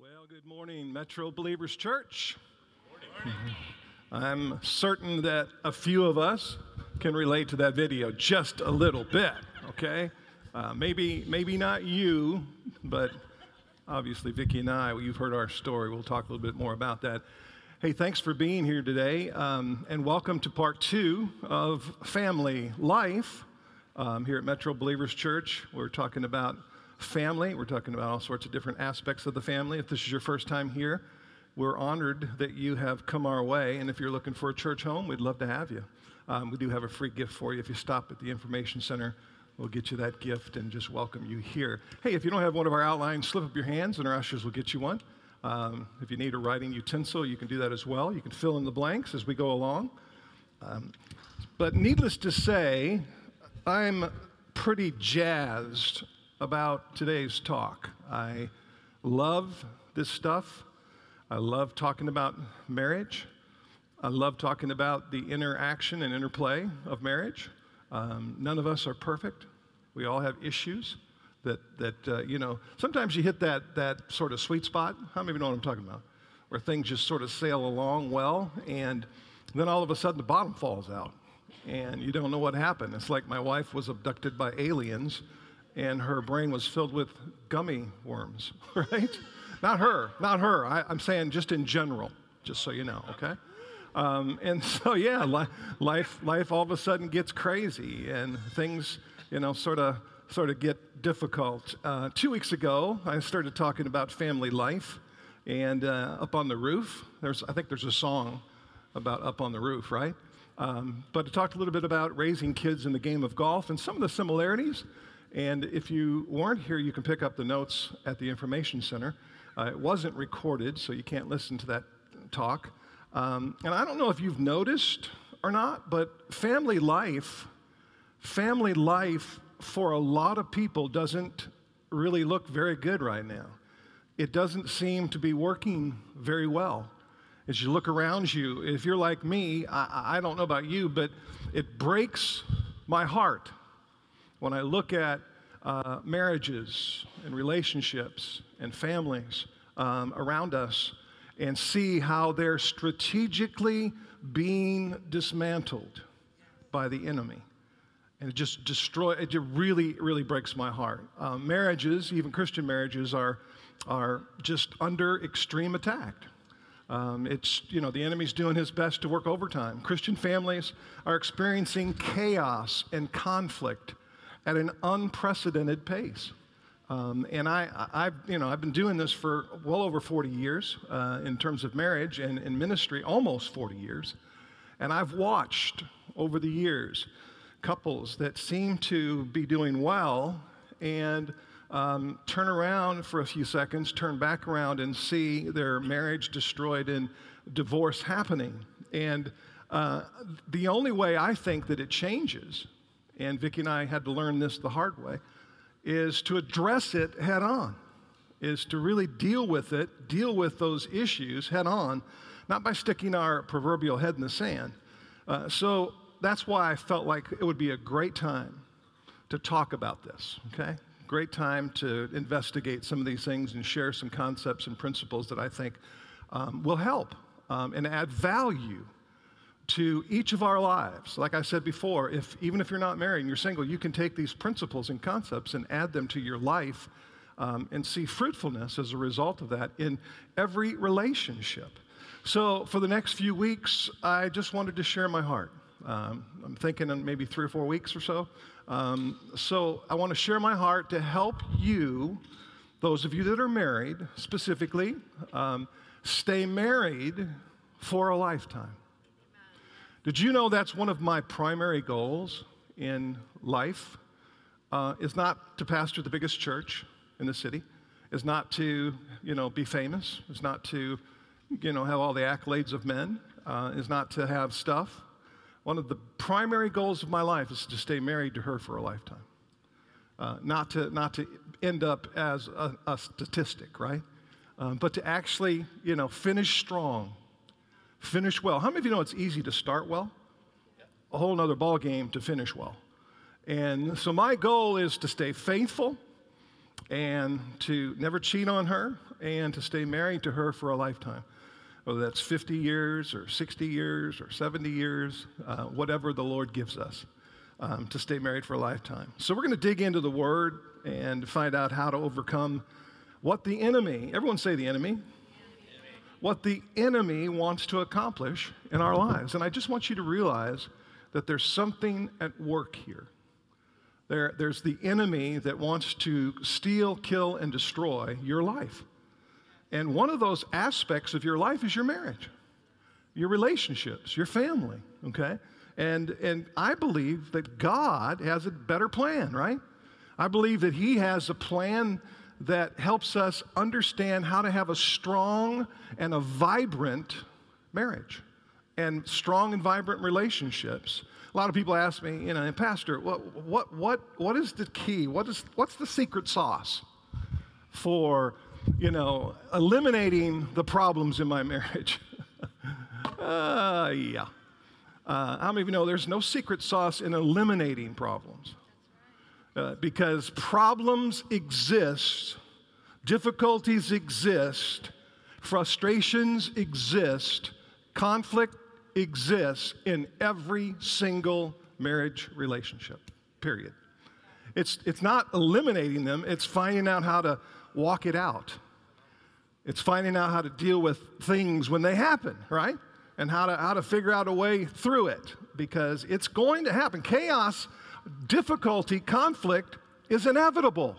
Well, good morning, Metro Believers Church. I'm certain that a few of us can relate to that video just a little bit, okay? Uh, maybe, maybe not you, but obviously Vicki and I, you've heard our story. We'll talk a little bit more about that. Hey, thanks for being here today, um, and welcome to part two of Family Life um, here at Metro Believers Church. We're talking about family. We're talking about all sorts of different aspects of the family. If this is your first time here, we're honored that you have come our way. And if you're looking for a church home, we'd love to have you. Um, we do have a free gift for you. If you stop at the information center, we'll get you that gift and just welcome you here. Hey, if you don't have one of our outlines, slip up your hands and our ushers will get you one. Um, if you need a writing utensil, you can do that as well. You can fill in the blanks as we go along. Um, but needless to say, I'm pretty jazzed about today's talk. I love this stuff. I love talking about marriage. I love talking about the interaction and interplay of marriage. Um, none of us are perfect. We all have issues that, that uh, you know, sometimes you hit that, that sort of sweet spot. How many of you know what I'm talking about? Where things just sort of sail along well, and then all of a sudden the bottom falls out, and you don't know what happened. It's like my wife was abducted by aliens and her brain was filled with gummy worms, right? not her, not her. I, am saying just in general, just so you know, okay? Um, and so, yeah, li- life, life all of a sudden gets crazy and things, you know, sort of, sort of get difficult. Uh, two weeks ago, I started talking about family life, and uh, up on the roof, there's, I think there's a song about up on the roof, right? Um, but I talked a little bit about raising kids in the game of golf and some of the similarities and if you weren't here, you can pick up the notes at the Information Center. Uh, it wasn't recorded, so you can't listen to that talk. Um, and I don't know if you've noticed or not, but family life, family life for a lot of people doesn't really look very good right now. It doesn't seem to be working very well. As you look around you, if you're like me, I, I don't know about you, but it breaks my heart when I look at uh, marriages and relationships and families um, around us and see how they're strategically being dismantled by the enemy. And it just destroy it just really, really breaks my heart. Uh, marriages, even Christian marriages, are, are just under extreme attack. Um, it's, you know, the enemy's doing his best to work overtime. Christian families are experiencing chaos and conflict at an unprecedented pace. Um, and I, I, you know, I've been doing this for well over 40 years uh, in terms of marriage and in ministry, almost 40 years. And I've watched over the years couples that seem to be doing well and um, turn around for a few seconds, turn back around, and see their marriage destroyed and divorce happening. And uh, the only way I think that it changes and Vicki and I had to learn this the hard way, is to address it head on, is to really deal with it, deal with those issues head on, not by sticking our proverbial head in the sand. Uh, so that's why I felt like it would be a great time to talk about this, okay? Great time to investigate some of these things and share some concepts and principles that I think um, will help um, and add value to each of our lives. Like I said before, if even if you're not married and you're single, you can take these principles and concepts and add them to your life um, and see fruitfulness as a result of that in every relationship. So for the next few weeks, I just wanted to share my heart. Um, I'm thinking in maybe three or four weeks or so. Um, so I want to share my heart to help you, those of you that are married specifically, um, stay married for a lifetime. Did you know that's one of my primary goals in life? Uh, is not to pastor the biggest church in the city, is not to, you know, be famous, is not to, you know, have all the accolades of men, uh, is not to have stuff. One of the primary goals of my life is to stay married to her for a lifetime. Uh, not, to, not to end up as a, a statistic, right? Um, but to actually, you know, finish strong finish well. How many of you know it's easy to start well? A whole other ball game to finish well. And so my goal is to stay faithful and to never cheat on her and to stay married to her for a lifetime. Whether that's 50 years or 60 years or 70 years, uh, whatever the Lord gives us, um, to stay married for a lifetime. So we're going to dig into the Word and find out how to overcome what the enemy, everyone say the enemy, what the enemy wants to accomplish in our lives. And I just want you to realize that there's something at work here. There, there's the enemy that wants to steal, kill, and destroy your life. And one of those aspects of your life is your marriage, your relationships, your family, okay? And, and I believe that God has a better plan, right? I believe that He has a plan that helps us understand how to have a strong and a vibrant marriage and strong and vibrant relationships. A lot of people ask me, you know, Pastor, what, what, what, what is the key? What is, what's the secret sauce for, you know, eliminating the problems in my marriage? uh, yeah. Uh, of you know there's no secret sauce in eliminating problems? Uh, because problems exist, difficulties exist, frustrations exist, conflict exists in every single marriage relationship, period. It's, it's not eliminating them, it's finding out how to walk it out. It's finding out how to deal with things when they happen, right? And how to, how to figure out a way through it because it's going to happen. Chaos difficulty, conflict is inevitable.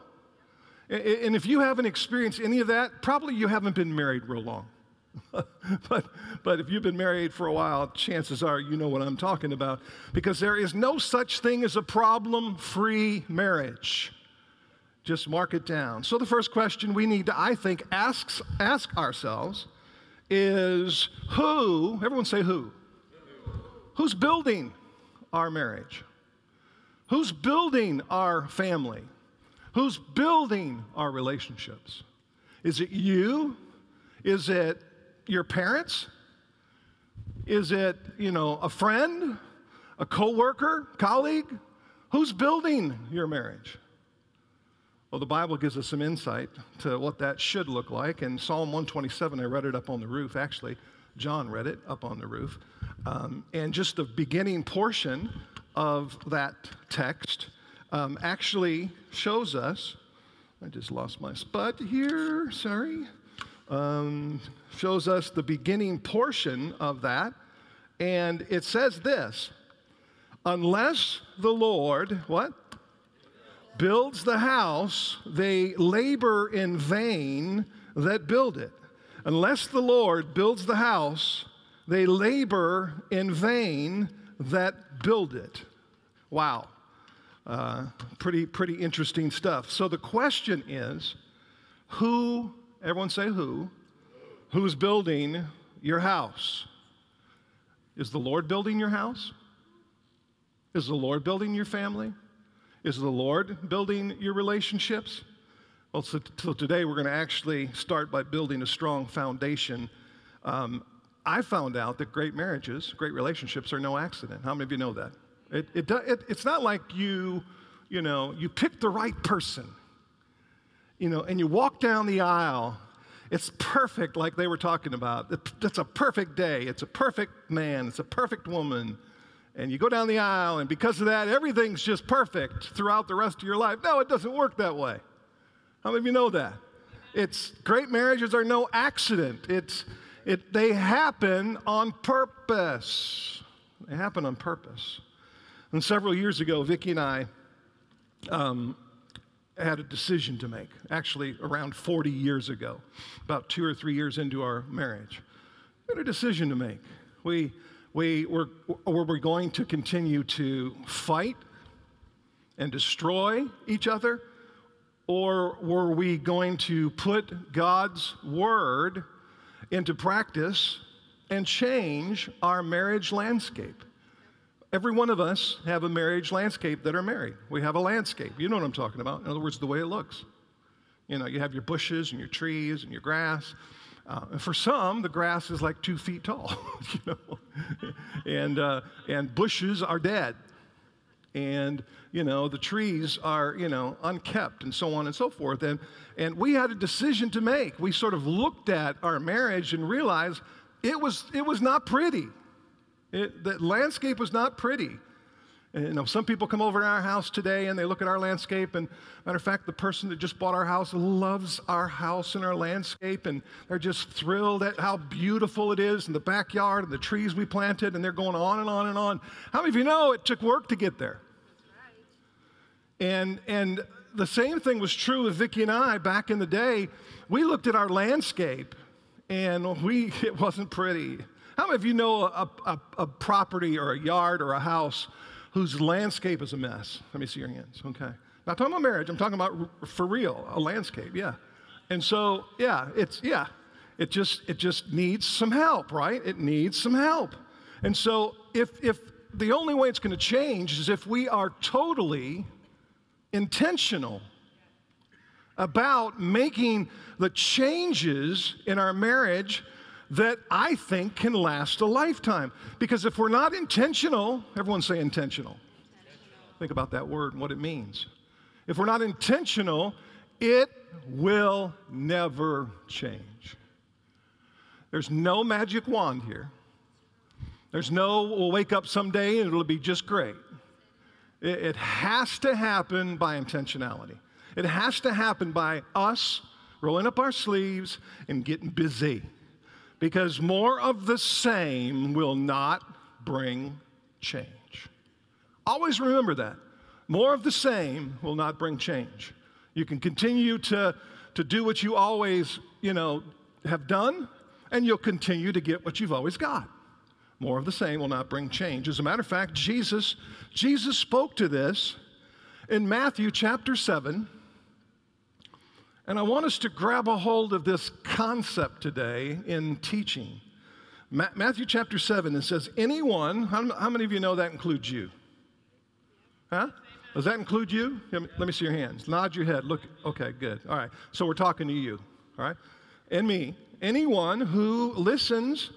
And if you haven't experienced any of that, probably you haven't been married real long. but, but if you've been married for a while, chances are you know what I'm talking about because there is no such thing as a problem free marriage. Just mark it down. So, the first question we need to, I think, ask, ask ourselves is who, everyone say who? Who's building our marriage? Who's building our family? Who's building our relationships? Is it you? Is it your parents? Is it, you know, a friend, a coworker, colleague? Who's building your marriage? Well, the Bible gives us some insight to what that should look like. In Psalm 127, I read it up on the roof. Actually, John read it up on the roof. Um, and just the beginning portion of that text um, actually shows us. I just lost my spot here, sorry. Um, shows us the beginning portion of that. And it says this Unless the Lord, what? Builds the house, they labor in vain that build it. Unless the Lord builds the house, they labor in vain that build it. Wow. Uh, pretty, pretty interesting stuff. So the question is who, everyone say who, who's building your house? Is the Lord building your house? Is the Lord building your family? Is the Lord building your relationships? Well, so, so today we're going to actually start by building a strong foundation. Um, I found out that great marriages, great relationships are no accident. How many of you know that? It, it, it, it's not like you, you know, you pick the right person, you know, and you walk down the aisle. It's perfect, like they were talking about. It's a perfect day. It's a perfect man. It's a perfect woman. And you go down the aisle, and because of that, everything's just perfect throughout the rest of your life. No, it doesn't work that way. How many of you know that? It's great marriages are no accident. It's it they happen on purpose. They happen on purpose. And several years ago, Vicki and I um, had a decision to make, actually, around 40 years ago, about two or three years into our marriage. We had a decision to make. We, we were, were we going to continue to fight and destroy each other, or were we going to put God's word into practice and change our marriage landscape? Every one of us have a marriage landscape that are married. We have a landscape. You know what I'm talking about. In other words, the way it looks. You know, you have your bushes and your trees and your grass. Uh, for some, the grass is like two feet tall, you know, and, uh, and bushes are dead. and you know the trees are you know unkept and so on and so forth and and we had a decision to make we sort of looked at our marriage and realized it was it was not pretty it, the landscape was not pretty and, you know, some people come over to our house today and they look at our landscape. And matter of fact, the person that just bought our house loves our house and our landscape, and they're just thrilled at how beautiful it is in the backyard and the trees we planted, and they're going on and on and on. How many of you know it took work to get there? And and the same thing was true with Vicki and I back in the day. We looked at our landscape, and we it wasn't pretty. How many of you know a, a, a property or a yard or a house? whose landscape is a mess. Let me see your hands. Okay. Not talking about marriage, I'm talking about for real, a landscape, yeah. And so, yeah, it's, yeah, it just, it just needs some help, right? It needs some help. And so, if, if the only way it's going to change is if we are totally intentional about making the changes in our marriage that I think can last a lifetime. Because if we're not intentional, everyone say intentional. Think about that word and what it means. If we're not intentional, it will never change. There's no magic wand here. There's no, we'll wake up someday and it'll be just great. It, it has to happen by intentionality. It has to happen by us rolling up our sleeves and getting busy because more of the same will not bring change. Always remember that. More of the same will not bring change. You can continue to, to do what you always, you know, have done, and you'll continue to get what you've always got. More of the same will not bring change. As a matter of fact, Jesus, Jesus spoke to this in Matthew chapter 7 and I want us to grab a hold of this concept today in teaching. Ma- Matthew chapter 7, it says, Anyone, how, how, many of you know that includes you? Huh? Does that include you? Let me see your hands. Nod your head. Look, okay, good. All right. So we're talking to you, all right? And me. Anyone who listens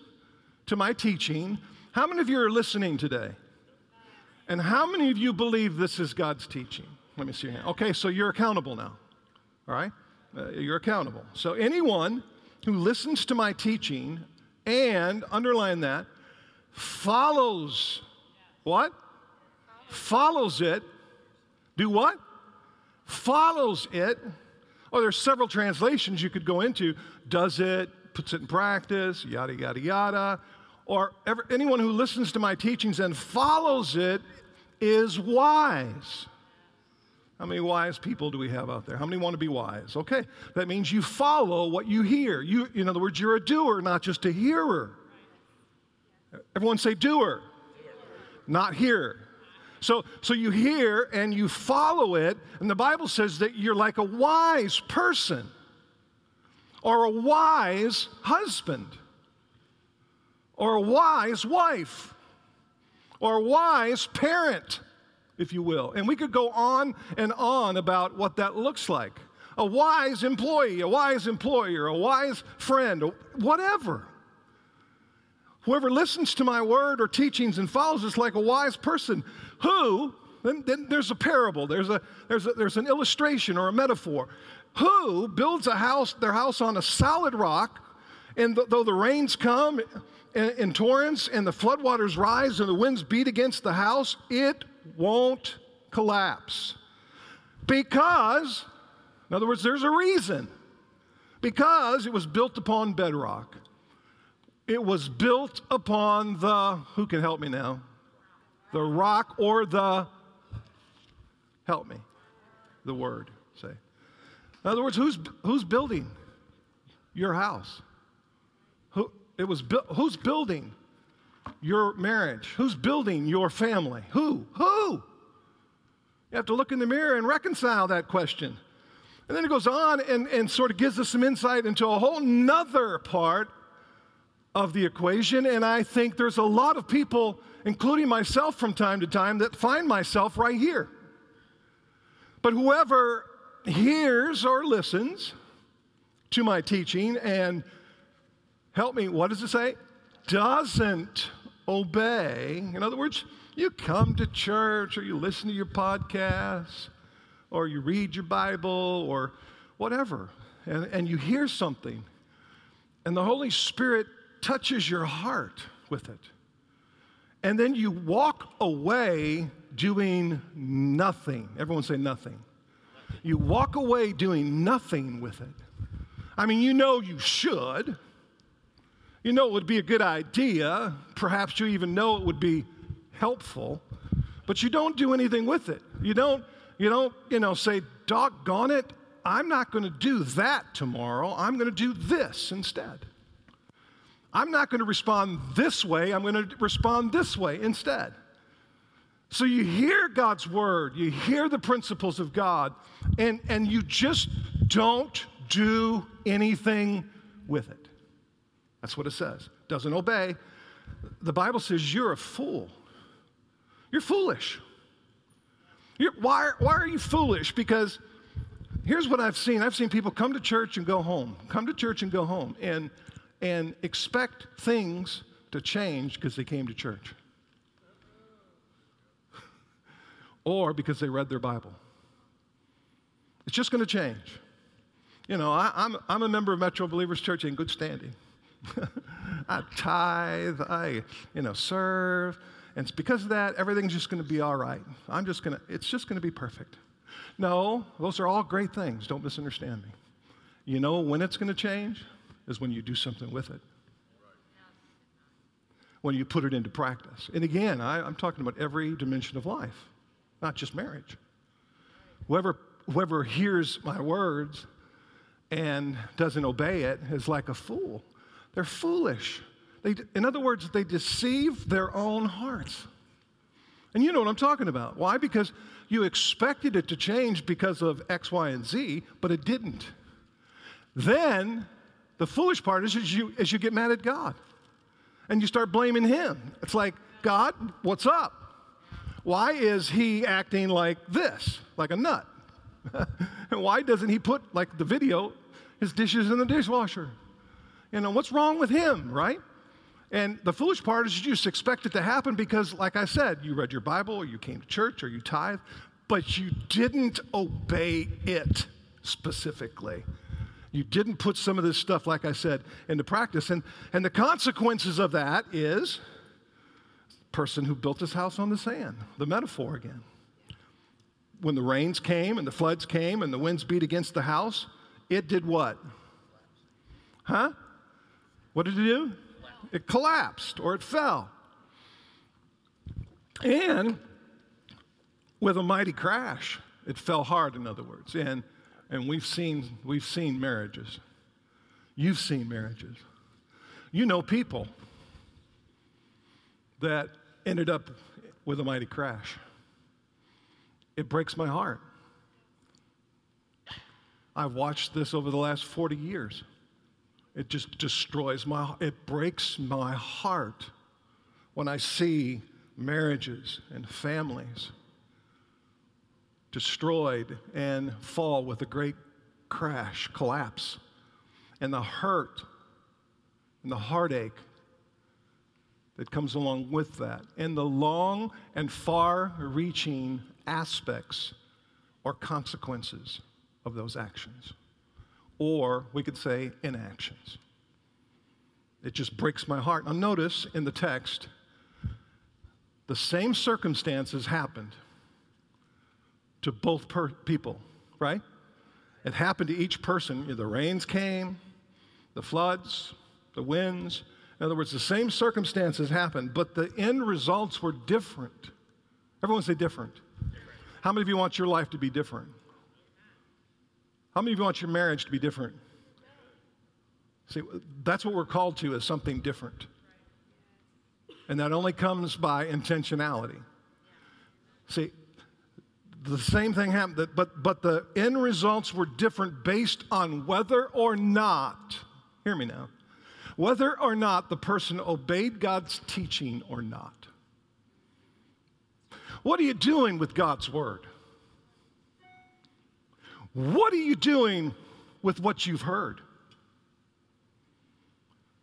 to my teaching, how many of you are listening today? And how many of you believe this is God's teaching? Let me see your hand. Okay, so you're accountable now, all right? Uh, you're accountable. So anyone who listens to my teaching and, underline that, follows what? Follows it. Do what? Follows it. Oh, there's several translations you could go into. Does it, puts it in practice, yada, yada, yada. Or ever, anyone who listens to my teachings and follows it is wise. How many wise people do we have out there? How many want to be wise? Okay, that means you follow what you hear. You, in other words, you're a doer, not just a hearer. Everyone say doer, not hearer. So, so you hear and you follow it, and the Bible says that you're like a wise person or a wise husband or a wise wife or a wise parent if you will. And we could go on and on about what that looks like. A wise employee, a wise employer, a wise friend, whatever. Whoever listens to my word or teachings and follows us like a wise person who, then, then there's a parable, there's, a, there's, a, there's an illustration or a metaphor, who builds a house, their house on a solid rock, and th- though the rains come in, in torrents and the floodwaters rise and the winds beat against the house, it won't collapse. Because, in other words, there's a reason. Because it was built upon bedrock. It was built upon the, who can help me now? The rock or the, help me, the word, say. In other words, who's, who's building your house? Who, it was bu- who's building your marriage? Who's building your family? Who? Who? You have to look in the mirror and reconcile that question. And then it goes on and, and sort of gives us some insight into a whole nother part of the equation. And I think there's a lot of people, including myself from time to time, that find myself right here. But whoever hears or listens to my teaching and help me, what does it say? Doesn't obey, in other words, You come to church or you listen to your podcast or you read your Bible or whatever, and, and you hear something, and the Holy Spirit touches your heart with it. And then you walk away doing nothing. Everyone say nothing. You walk away doing nothing with it. I mean, you know you should. You know it would be a good idea. Perhaps you even know it would be helpful, but you don't do anything with it. You don't, you don't, you know, say, doggone it, I'm not going to do that tomorrow. I'm going to do this instead. I'm not going to respond this way. I'm going to respond this way instead. So you hear God's word, you hear the principles of God, and, and you just don't do anything with it. That's what it says. Doesn't obey. The Bible says you're a fool. You're foolish. You're, why, why are you foolish? Because here's what I've seen I've seen people come to church and go home, come to church and go home, and, and expect things to change because they came to church or because they read their Bible. It's just going to change. You know, I, I'm, I'm a member of Metro Believers Church in good standing. I tithe, I, you know, serve. And it's because of that, everything's just going to be all right. I'm just going to, it's just going to be perfect. No, those are all great things. Don't misunderstand me. You know when it's going to change? Is when you do something with it. When you put it into practice. And again, I, I'm talking about every dimension of life, not just marriage. Whoever, whoever hears my words and doesn't obey it is like a fool. They're foolish. They, in other words, they deceive their own hearts. And you know what I'm talking about. Why? Because you expected it to change because of X, Y, and Z, but it didn't. Then the foolish part is, is you, is you get mad at God and you start blaming Him. It's like, God, what's up? Why is He acting like this, like a nut? and why doesn't He put, like the video, his dishes in the dishwasher? You know, what's wrong with Him, right? And the foolish part is you just expect it to happen because, like I said, you read your Bible, or you came to church, or you tithe, but you didn't obey it specifically. You didn't put some of this stuff, like I said, into practice. And, and the consequences of that is person who built his house on the sand, the metaphor again. When the rains came and the floods came and the winds beat against the house, it did what? Huh? What did it do? It collapsed or it fell. And with a mighty crash, it fell hard, in other words. And, and we've, seen, we've seen marriages. You've seen marriages. You know people that ended up with a mighty crash. It breaks my heart. I've watched this over the last 40 years. It just destroys my, it breaks my heart when I see marriages and families destroyed and fall with a great crash, collapse, and the hurt and the heartache that comes along with that, and the long and far reaching aspects or consequences of those actions or we could say inactions. It just breaks my heart. Now, notice in the text, the same circumstances happened to both per- people, right? It happened to each person. The rains came, the floods, the winds. In other words, the same circumstances happened, but the end results were different. Everyone say different. How many of you want your life to be different? How many of you want your marriage to be different? See, that's what we're called to is something different. And that only comes by intentionality. See, the same thing happened, but, but the end results were different based on whether or not, hear me now, whether or not the person obeyed God's teaching or not. What are you doing with God's word? What are you doing with what you've heard?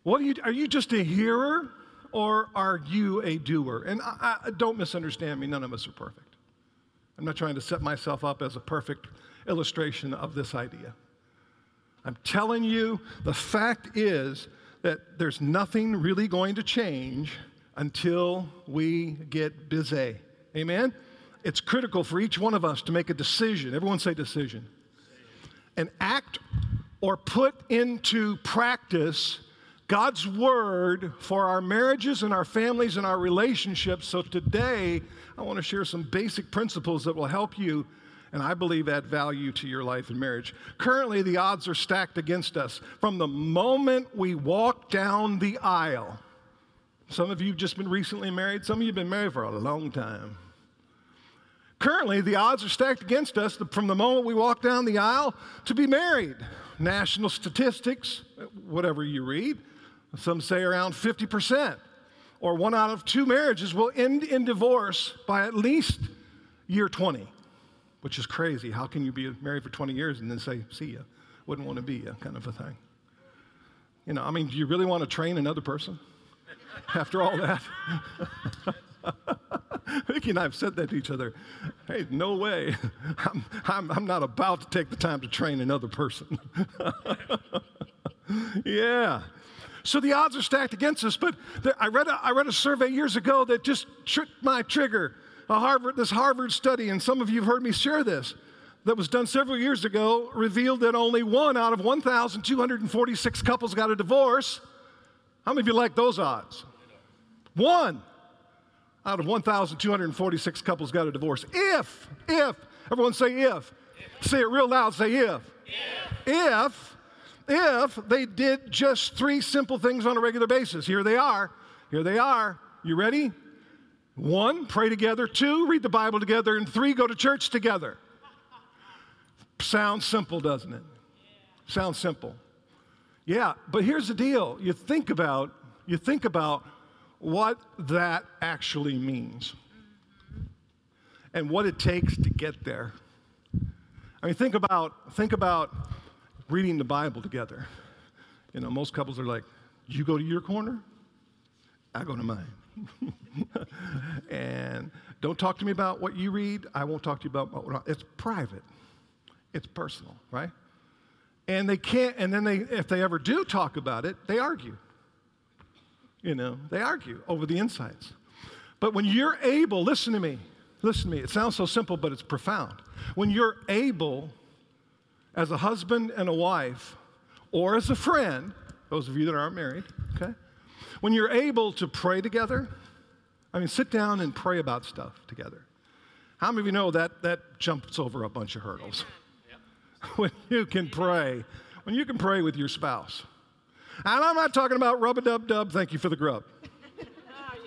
What are you, are you just a hearer or are you a doer? And I, I, don't misunderstand me, none of us are perfect. I'm not trying to set myself up as a perfect illustration of this idea. I'm telling you, the fact is that there's nothing really going to change until we get busy. Amen? It's critical for each one of us to make a decision. Everyone say decision. And act or put into practice God's word for our marriages and our families and our relationships. So today, I want to share some basic principles that will help you and I believe add value to your life and marriage. Currently, the odds are stacked against us. From the moment we walk down the aisle, some of you have just been recently married, some of you have been married for a long time. Currently, the odds are stacked against us from the moment we walk down the aisle to be married. National statistics, whatever you read, some say around 50%, or one out of two marriages will end in divorce by at least year 20 which is crazy. How can you be married for 20 years and then say, see ya? Wouldn't want to be ya, kind of a thing. You know, I mean, do you really want to train another person after all that? Vicki and I have said that to each other. Hey, no way. I'm, I'm, I'm not about to take the time to train another person. yeah. So the odds are stacked against us, but there, I, read a, I read a survey years ago that just tripped my trigger a Harvard, this Harvard study, and some of you have heard me share this, that was done several years ago, revealed that only one out of 1,246 couples got a divorce. How many of you like those odds? One out of 1,246 couples got a divorce. If, if, everyone say if. if. Say it real loud, say if. If. If, if they did just three simple things on a regular basis. Here they are. Here they are. You ready? One, pray together. Two, read the Bible together. And three, go to church together. Sounds simple, doesn't it? Sounds simple. Yeah, but here's the deal. You think about you think about what that actually means and what it takes to get there. I mean, think about think about reading the Bible together. You know, most couples are like, "You go to your corner, I go to mine." and don't talk to me about what you read. I won't talk to you about what it's private. It's personal, right? And they can't, and then they, if they ever do talk about it, they argue. You know, they argue over the insights. But when you're able, listen to me, listen to me. It sounds so simple, but it's profound. When you're able, as a husband and a wife, or as a friend, those of you that aren't married, okay? When you're able to pray together, I mean, sit down and pray about stuff together. How many of you know that that jumps over a bunch of hurdles? when you can pray, when you can pray with your spouse. And I'm not talking about rub a dub dub, thank you for the grub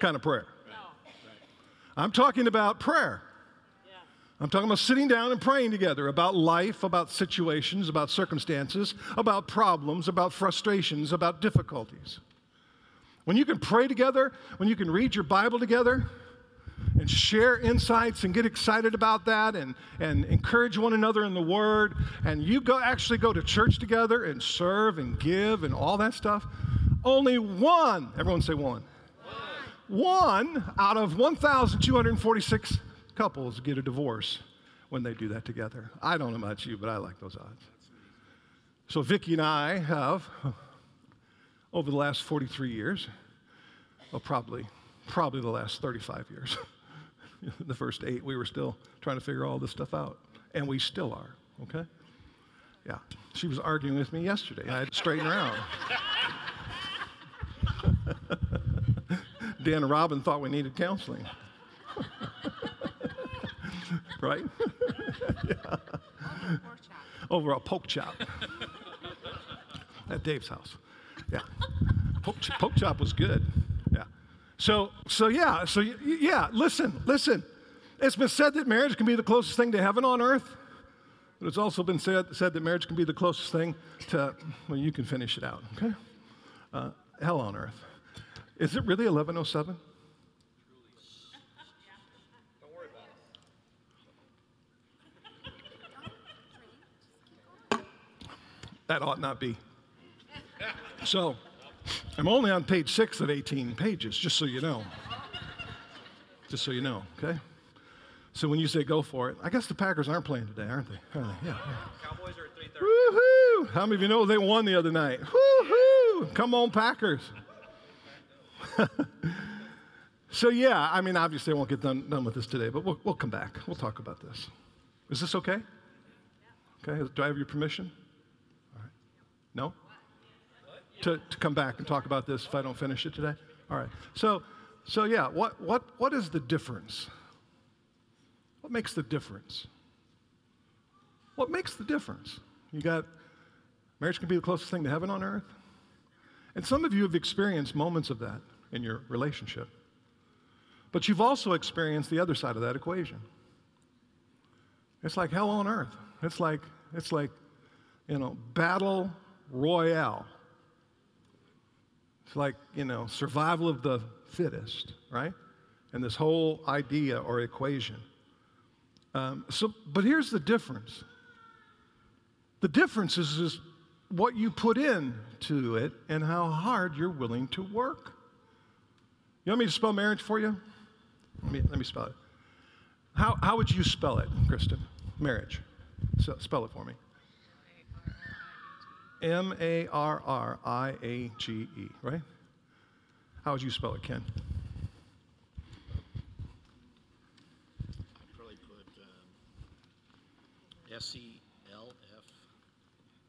kind of prayer. I'm talking about prayer. I'm talking about sitting down and praying together about life, about situations, about circumstances, about problems, about frustrations, about difficulties. When you can pray together, when you can read your Bible together and share insights and get excited about that and, and encourage one another in the Word, and you go actually go to church together and serve and give and all that stuff, only one, everyone say one, one, one out of 1,246 couples get a divorce when they do that together. I don't know about you, but I like those odds. So Vicki and I have over the last 43 years, well, probably, probably the last 35 years. the first eight, we were still trying to figure all this stuff out, and we still are, okay? Yeah. She was arguing with me yesterday. I had to straighten her out. Dan and Robin thought we needed counseling. right? yeah. Over a pork chop at Dave's house. Yeah. Poke, poke chop was good. So, so yeah, so yeah, listen, listen. It's been said that marriage can be the closest thing to heaven on earth, but it's also been said, said that marriage can be the closest thing to, well, you can finish it out, okay? Uh, hell on earth. Is it really 1107? That ought not be. So, I'm only on page six of 18 pages, just so you know. just so you know, okay? So when you say go for it, I guess the Packers aren't playing today, aren't they? Are they? Yeah. Cowboys are at 3:30. Woohoo! How many of you know they won the other night? Woohoo! Come on, Packers. so, yeah, I mean, obviously, I won't get done, done with this today, but we'll, we'll come back. We'll talk about this. Is this okay? Okay, do I have your permission? All right. No? To, to come back and talk about this if I don't finish it today? All right. So, so yeah, what, what, what is the difference? What makes the difference? What makes the difference? You got marriage can be the closest thing to heaven on earth. And some of you have experienced moments of that in your relationship. But you've also experienced the other side of that equation. It's like hell on earth. It's like it's like you know, battle royale. It's like, you know, survival of the fittest, right? And this whole idea or equation. Um, so, but here's the difference. The difference is, is what you put in to it and how hard you're willing to work. You want me to spell marriage for you? Let me, let me spell it. How, how would you spell it, Kristen? Marriage. So, spell it for me. M A R R I A G E, right? How would you spell it, Ken? I'd probably put um, S E L F.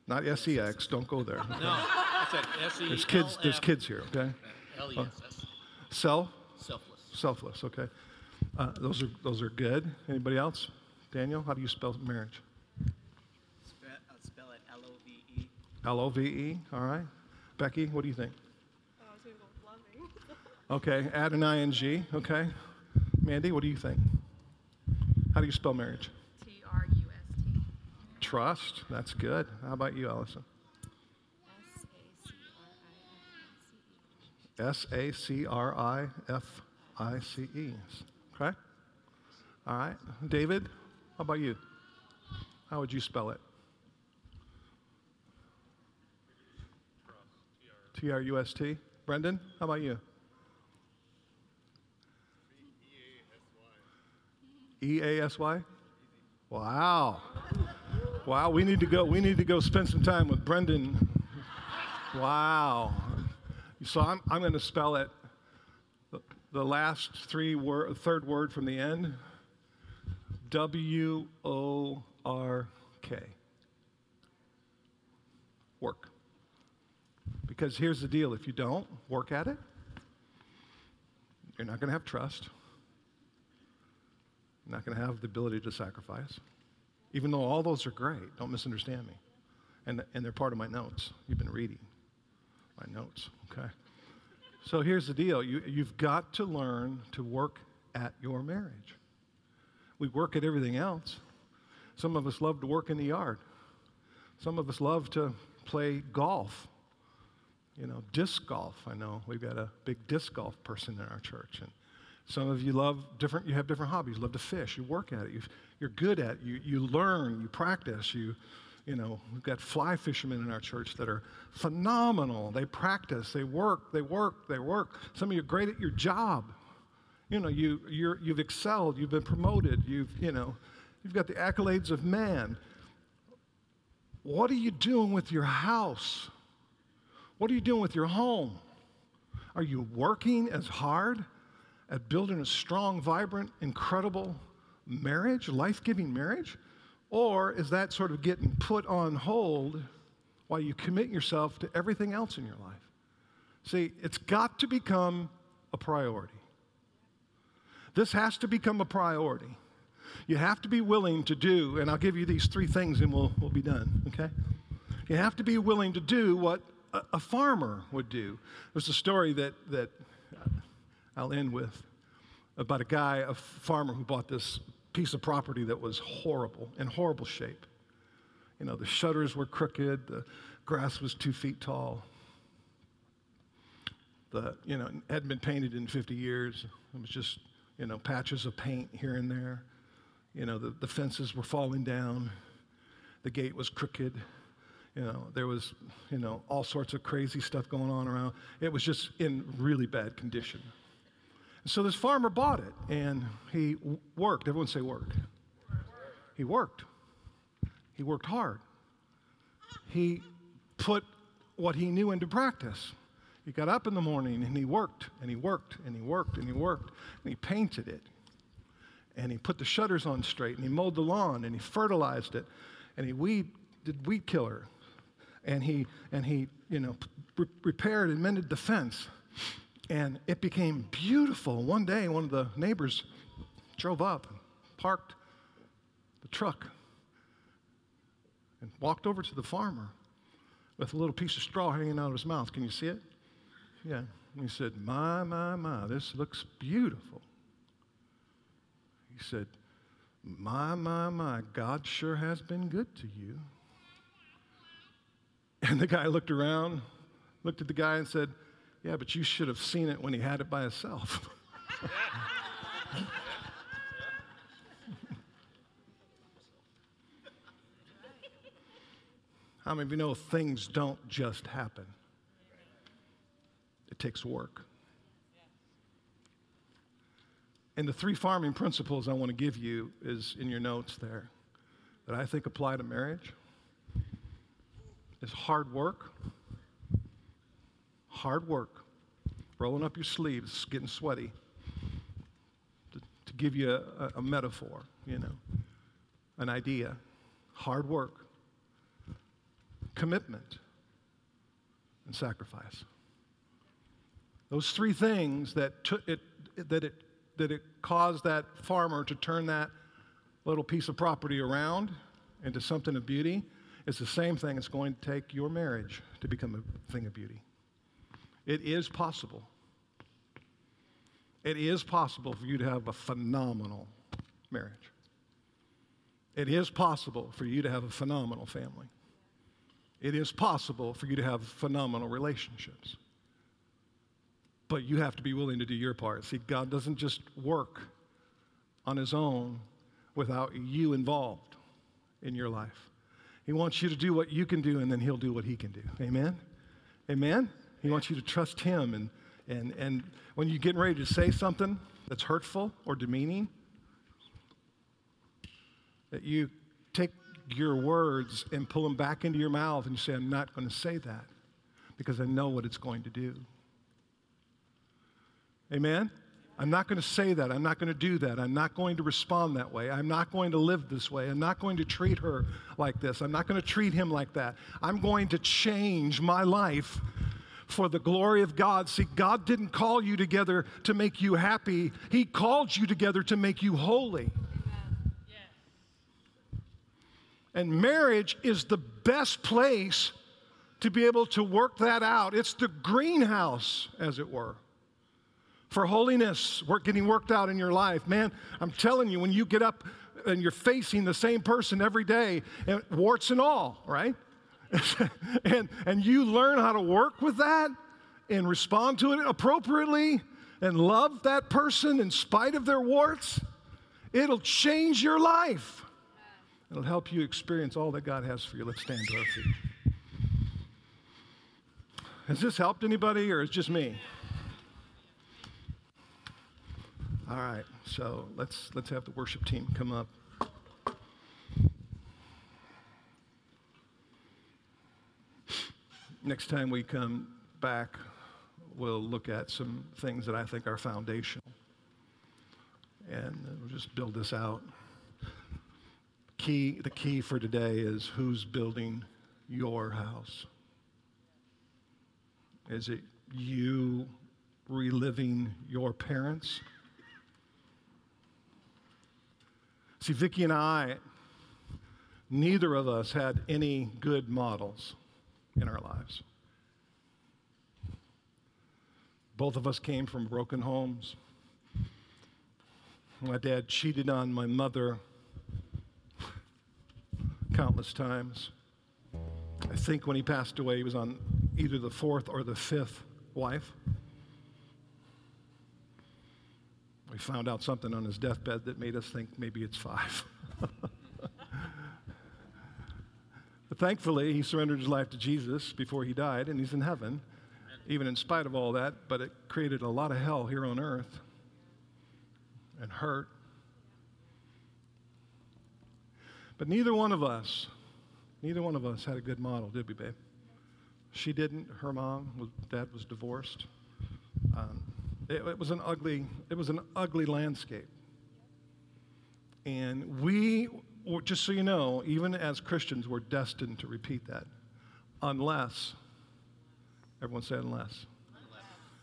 Not S E X, don't go there. No, I said S E L F. There's kids, there's kids here, okay? L E S S. Self, Selfless. selfless, okay. Uh, those, are, those are good. Anybody else? Daniel, how do you spell marriage? Spell, uh, spell it L O V E. L O V E, all right. Becky, what do you think? Oh, I was going to go loving. Okay, add an ing, okay. Mandy, what do you think? How do you spell marriage? T R U S T. Trust, that's good. How about you, Allison? S A C R I F I C E. S A C R I F I C E. Okay? All right. David, how about you? How would you spell it? T R U S T. Brendan, how about you? E A S Y? Wow. Wow, we need to go we need to go spend some time with Brendan. Wow. So I'm, I'm going to spell it the, the last three word, third word from the end W O R K. Work. Because here's the deal if you don't work at it, you're not going to have trust. You're not going to have the ability to sacrifice. Even though all those are great, don't misunderstand me. And, and they're part of my notes. You've been reading my notes, okay? So here's the deal you, you've got to learn to work at your marriage. We work at everything else. Some of us love to work in the yard, some of us love to play golf. You know, disc golf. I know we've got a big disc golf person in our church, and some of you love different. You have different hobbies. You love to fish. You work at it. You, you're good at it. You you learn. You practice. You you know, we've got fly fishermen in our church that are phenomenal. They practice, they work, they work, they work. Some of you are great at your job. You know, you, you're, you've excelled, you've been promoted, you've, you know, you've got the accolades of man. What are you doing with your house? What are you doing with your home? Are you working as hard at building a strong, vibrant, incredible marriage, life giving marriage? Or is that sort of getting put on hold while you commit yourself to everything else in your life? See, it's got to become a priority. This has to become a priority. You have to be willing to do, and I'll give you these three things and we'll, we'll be done, okay? You have to be willing to do what a, farmer would do. There's a story that, that I'll end with about a guy, a farmer who bought this piece of property that was horrible, in horrible shape. You know, the shutters were crooked, the grass was two feet tall. The, you know, hadn't been painted in 50 years. It was just, you know, patches of paint here and there. You know, the, the fences were falling down. The gate was crooked. You know, there was, you know, all sorts of crazy stuff going on around. It was just in really bad condition. So this farmer bought it and he worked. Everyone say work. He worked. He worked hard. He put what he knew into practice. He got up in the morning and he worked and he worked and he worked and he worked and he painted it. And he put the shutters on straight and he mowed the lawn and he fertilized it and he weed, did weed killer. And he, and he you know, re- repaired and mended the fence. And it became beautiful. One day, one of the neighbors drove up parked the truck and walked over to the farmer with a little piece of straw hanging out of his mouth. Can you see it? Yeah. And he said, My, my, my, this looks beautiful. He said, My, my, my, God sure has been good to you. And the guy looked around, looked at the guy, and said, Yeah, but you should have seen it when he had it by himself. How many of you know things don't just happen? It takes work. And the three farming principles I want to give you is in your notes there that I think apply to marriage is hard work. Hard work. Rolling up your sleeves, getting sweaty. To, to give you a, a metaphor, you know, an idea. Hard work commitment, and sacrifice. Those three things that, took it, that, it, that it caused that farmer to turn that little piece of property around into something of beauty is the same thing it's going to take your marriage to become a thing of beauty. It is possible. It is possible for you to have a phenomenal marriage. It is possible for you to have a phenomenal family. It is possible for you to have phenomenal relationships. But you have to be willing to do your part. See, God doesn't just work on His own without you involved in your life. He wants you to do what you can do, and then He'll do what He can do. Amen? Amen? He wants you to trust Him. And, and, and when you're getting ready to say something that's hurtful or demeaning, that you take your words and pull them back into your mouth and you say, I'm not going to say that because I know what it's going to do. Amen? I'm not going to say that. I'm not going to do that. I'm not going to respond that way. I'm not going to live this way. I'm not going to treat her like this. I'm not going to treat him like that. I'm going to change my life for the glory of God. See, God didn't call you together to make you happy, He called you together to make you holy. And marriage is the best place to be able to work that out. It's the greenhouse, as it were, for holiness, work, getting worked out in your life. Man, I'm telling you, when you get up and you're facing the same person every day, and warts and all, right? and, and you learn how to work with that and respond to it appropriately and love that person in spite of their warts, it'll change your life. It'll help you experience all that God has for you. Let's stand to our feet. Has this helped anybody or is just me? All right, so let's let's have the worship team come up. Next time we come back, we'll look at some things that I think are foundational. And we'll just build this out key, the key for today is who's building your house? Is it you reliving your parents? See, Vicki and I, neither of us had any good models in our lives. Both of us came from broken homes. My dad cheated on my mother countless times. I think when he passed away, he was on either the fourth or the fifth wife. We found out something on his deathbed that made us think maybe it's five. But thankfully, he surrendered his life to Jesus before he died, and he's in heaven, even in spite of all that. But it created a lot of hell here on earth and hurt. But neither one of us, neither one of us had a good model, did we, babe? She didn't. Her mom, dad was divorced. It, it was an ugly, it was an ugly landscape. And we, just so you know, even as Christians, we're destined to repeat that. Unless, everyone say unless.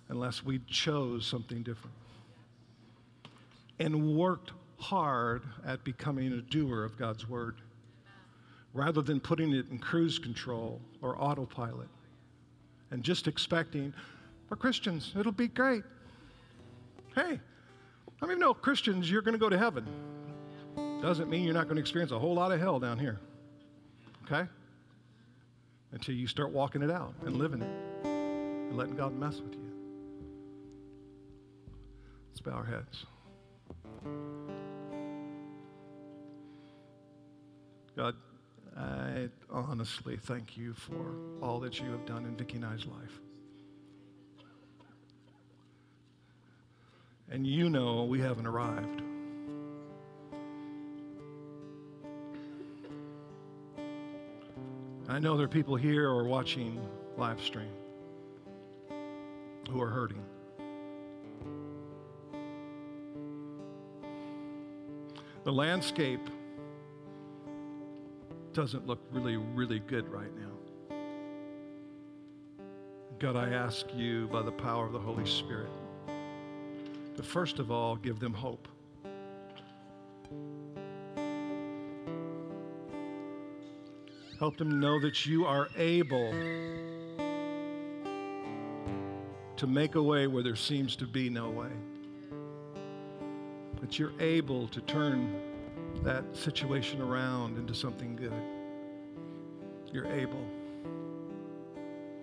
Unless we chose something different. And worked hard at becoming a doer of God's word rather than putting it in cruise control or autopilot and just expecting, for Christians, it'll be great. Hey, I mean, no, Christians, you're going to go to heaven. Doesn't mean you're not going to experience a whole lot of hell down here. Okay? Until you start walking it out and living it and letting God mess with you. Let's bow our heads. God, I honestly thank you for all that you have done in Vicki and I's life. And you know we haven't arrived. I know there are people here or watching live stream who are hurting. The landscape doesn't look really, really good right now. God, I ask you by the power of the Holy Spirit to first of all give them hope. Help them know that you are able to make a way where there seems to be no way. That you're able to turn that situation around into something good. You're able.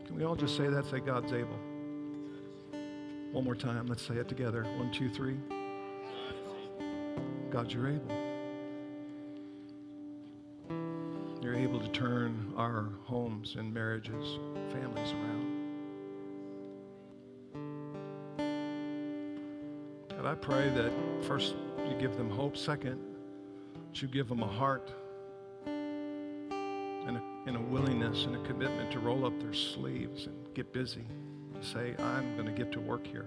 Can we all just say that? Say, God's able. One more time. Let's say it together. One, two, three. God, you're able. You're able to turn our homes and marriages, families around. God, I pray that first you give them hope. Second, that you give them a heart and a, and a willingness and a commitment to roll up their sleeves and get busy. Say, I'm going to get to work here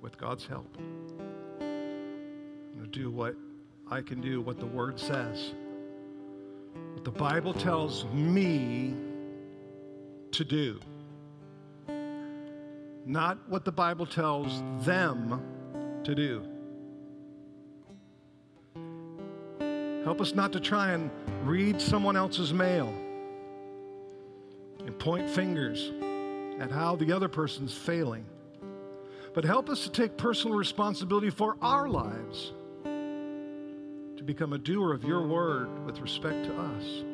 with God's help. I'm going to do what I can do, what the Word says. What the Bible tells me to do. Not what the Bible tells them to do. Help us not to try and read someone else's mail and point fingers at how the other person's failing. But help us to take personal responsibility for our lives, to become a doer of your word with respect to us.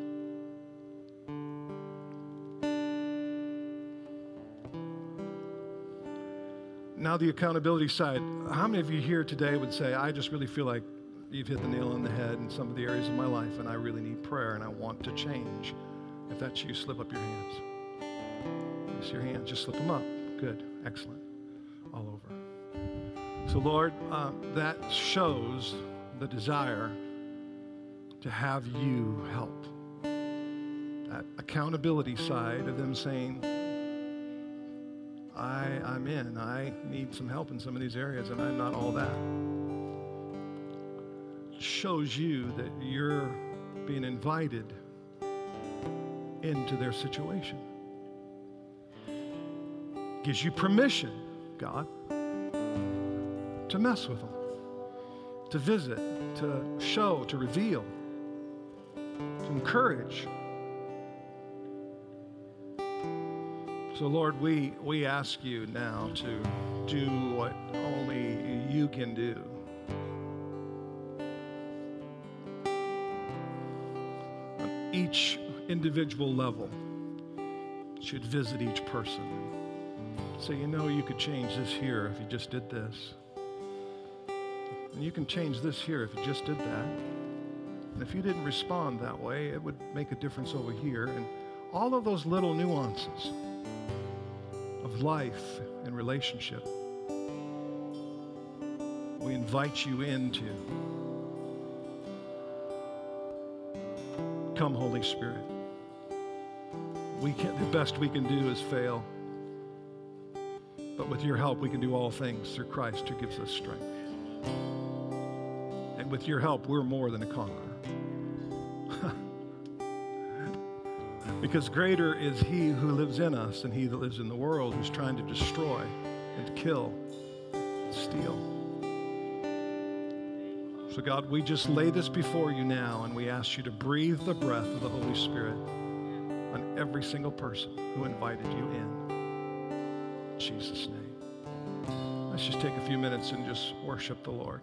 Now, the accountability side. How many of you here today would say, I just really feel like you've hit the nail on the head in some of the areas of my life, and I really need prayer and I want to change? If that's you, slip up your hands. Your hands. Just slip them up. Good. Excellent. All over. So, Lord, um, that shows the desire to have you help. That accountability side of them saying, I, I'm in. I need some help in some of these areas, and I'm not all that. Shows you that you're being invited into their situation. Gives you permission, God, to mess with them, to visit, to show, to reveal, to encourage. So, Lord, we, we ask you now to do what only you can do. On each individual level, should visit each person. Say, you know, you could change this here if you just did this. And you can change this here if you just did that. And if you didn't respond that way, it would make a difference over here. And all of those little nuances of life and relationship, we invite you into. Come, Holy Spirit. We can, the best we can do is fail. But with your help, we can do all things through Christ who gives us strength. And with your help, we're more than a conqueror. because greater is he who lives in us than he that lives in the world, who's trying to destroy and kill, and steal. So, God, we just lay this before you now, and we ask you to breathe the breath of the Holy Spirit on every single person who invited you in. Jesus' name. Let's just take a few minutes and just worship the Lord.